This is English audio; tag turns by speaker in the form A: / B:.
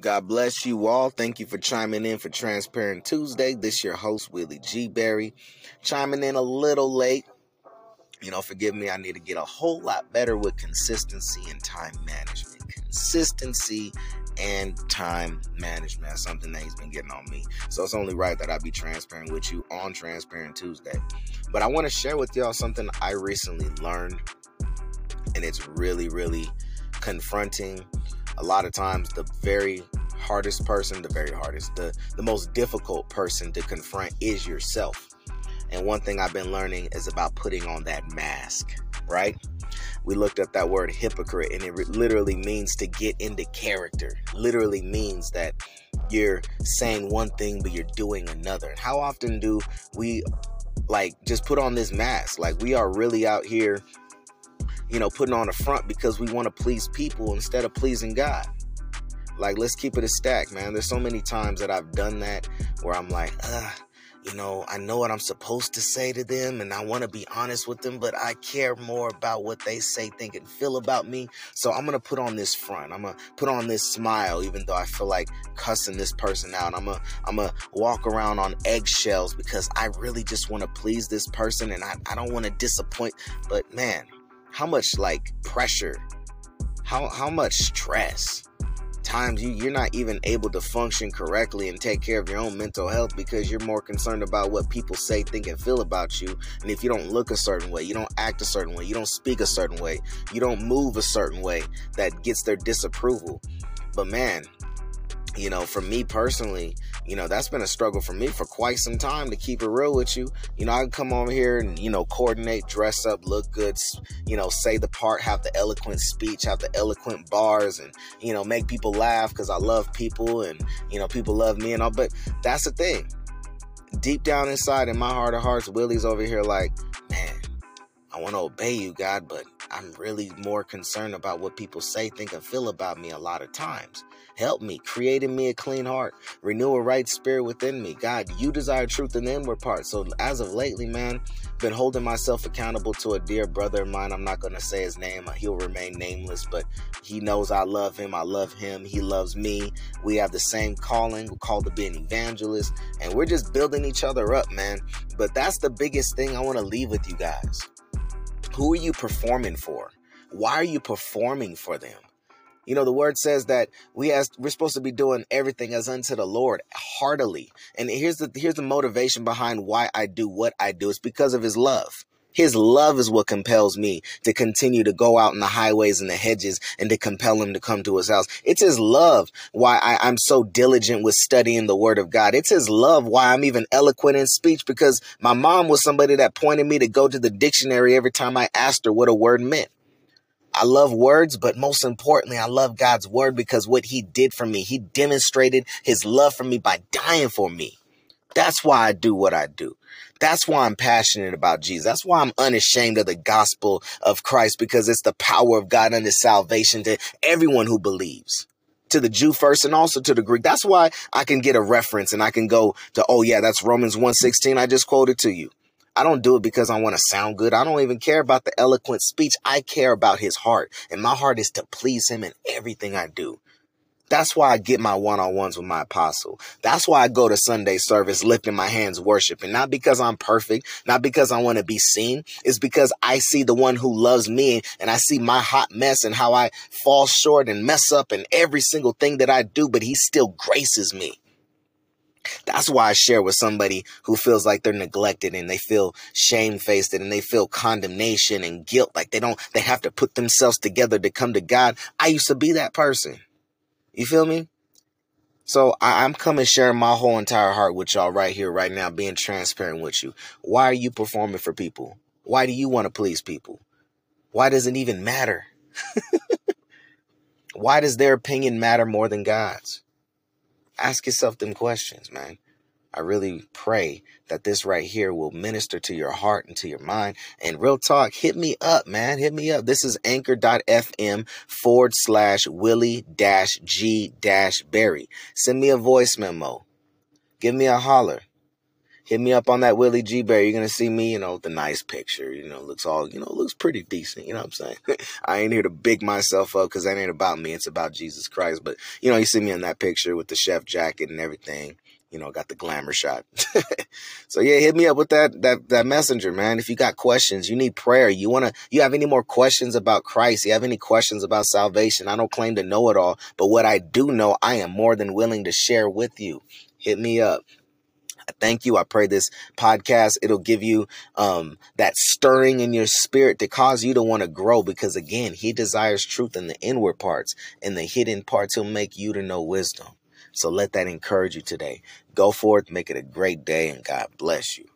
A: God bless you all. Thank you for chiming in for Transparent Tuesday. This your host, Willie G. Berry. Chiming in a little late. You know, forgive me, I need to get a whole lot better with consistency and time management. Consistency and time management. That's something that he's been getting on me. So it's only right that I be transparent with you on Transparent Tuesday. But I want to share with y'all something I recently learned, and it's really, really confronting a lot of times the very hardest person, the very hardest, the, the most difficult person to confront is yourself. And one thing I've been learning is about putting on that mask, right? We looked up that word hypocrite, and it literally means to get into character. Literally means that you're saying one thing, but you're doing another. And how often do we like just put on this mask? Like we are really out here you know, putting on a front because we want to please people instead of pleasing God. Like, let's keep it a stack, man. There's so many times that I've done that where I'm like, uh, you know, I know what I'm supposed to say to them and I want to be honest with them, but I care more about what they say, think, and feel about me. So I'm going to put on this front. I'm going to put on this smile, even though I feel like cussing this person out. I'm going to I'm going to walk around on eggshells because I really just want to please this person and I, I don't want to disappoint. But man, how much like pressure, how how much stress. Times you you're not even able to function correctly and take care of your own mental health because you're more concerned about what people say, think, and feel about you. And if you don't look a certain way, you don't act a certain way, you don't speak a certain way, you don't move a certain way that gets their disapproval. But man, you know, for me personally, you know, that's been a struggle for me for quite some time to keep it real with you. You know, I can come over here and, you know, coordinate, dress up, look good, you know, say the part, have the eloquent speech, have the eloquent bars, and, you know, make people laugh because I love people and, you know, people love me and all. But that's the thing. Deep down inside in my heart of hearts, Willie's over here like, I want to obey you, God, but I'm really more concerned about what people say, think, and feel about me a lot of times. Help me, create in me a clean heart, renew a right spirit within me. God, you desire truth in the inward part. So as of lately, man, been holding myself accountable to a dear brother of mine. I'm not going to say his name. Uh, he'll remain nameless, but he knows I love him. I love him. He loves me. We have the same calling. We're called to be an evangelist, and we're just building each other up, man. But that's the biggest thing I want to leave with you guys. Who are you performing for? Why are you performing for them? You know, the word says that we as we're supposed to be doing everything as unto the Lord heartily. And here's the here's the motivation behind why I do what I do. It's because of his love. His love is what compels me to continue to go out in the highways and the hedges and to compel him to come to his house. It's his love why I, am so diligent with studying the word of God. It's his love why I'm even eloquent in speech because my mom was somebody that pointed me to go to the dictionary every time I asked her what a word meant. I love words, but most importantly, I love God's word because what he did for me, he demonstrated his love for me by dying for me. That's why I do what I do. That's why I'm passionate about Jesus. That's why I'm unashamed of the gospel of Christ because it's the power of God unto salvation to everyone who believes. To the Jew first and also to the Greek. That's why I can get a reference and I can go to, oh yeah, that's Romans 1:16 I just quoted to you. I don't do it because I want to sound good. I don't even care about the eloquent speech. I care about his heart. And my heart is to please him in everything I do. That's why I get my one on ones with my apostle. That's why I go to Sunday service lifting my hands worshiping. Not because I'm perfect, not because I want to be seen. It's because I see the one who loves me and I see my hot mess and how I fall short and mess up in every single thing that I do, but he still graces me. That's why I share with somebody who feels like they're neglected and they feel shamefaced and they feel condemnation and guilt, like they don't, they have to put themselves together to come to God. I used to be that person. You feel me? So I, am coming sharing my whole entire heart with y'all right here, right now, being transparent with you. Why are you performing for people? Why do you want to please people? Why does it even matter? Why does their opinion matter more than God's? ask yourself them questions, man. I really pray that this right here will minister to your heart and to your mind. And real talk, hit me up, man. Hit me up. This is anchor.fm forward slash Willie dash G dash Berry. Send me a voice memo. Give me a holler. hit me up on that Willie G Bear. You're gonna see me, you know, the nice picture. You know, looks all, you know, looks pretty decent. You know what I'm saying? I ain't here to big myself up because that ain't about me. It's about Jesus Christ. But you know, you see me in that picture with the chef jacket and everything. You know, got the glamour shot. so yeah, hit me up with that that that messenger, man. If you got questions, you need prayer. You wanna, you have any more questions about Christ? You have any questions about salvation? I don't claim to know it all, but what I do know, I am more than willing to share with you. Hit me up. I thank you. I pray this podcast, it'll give you um, that stirring in your spirit to cause you to want to grow because, again, He desires truth in the inward parts and the hidden parts. He'll make you to know wisdom. So let that encourage you today. Go forth, make it a great day, and God bless you.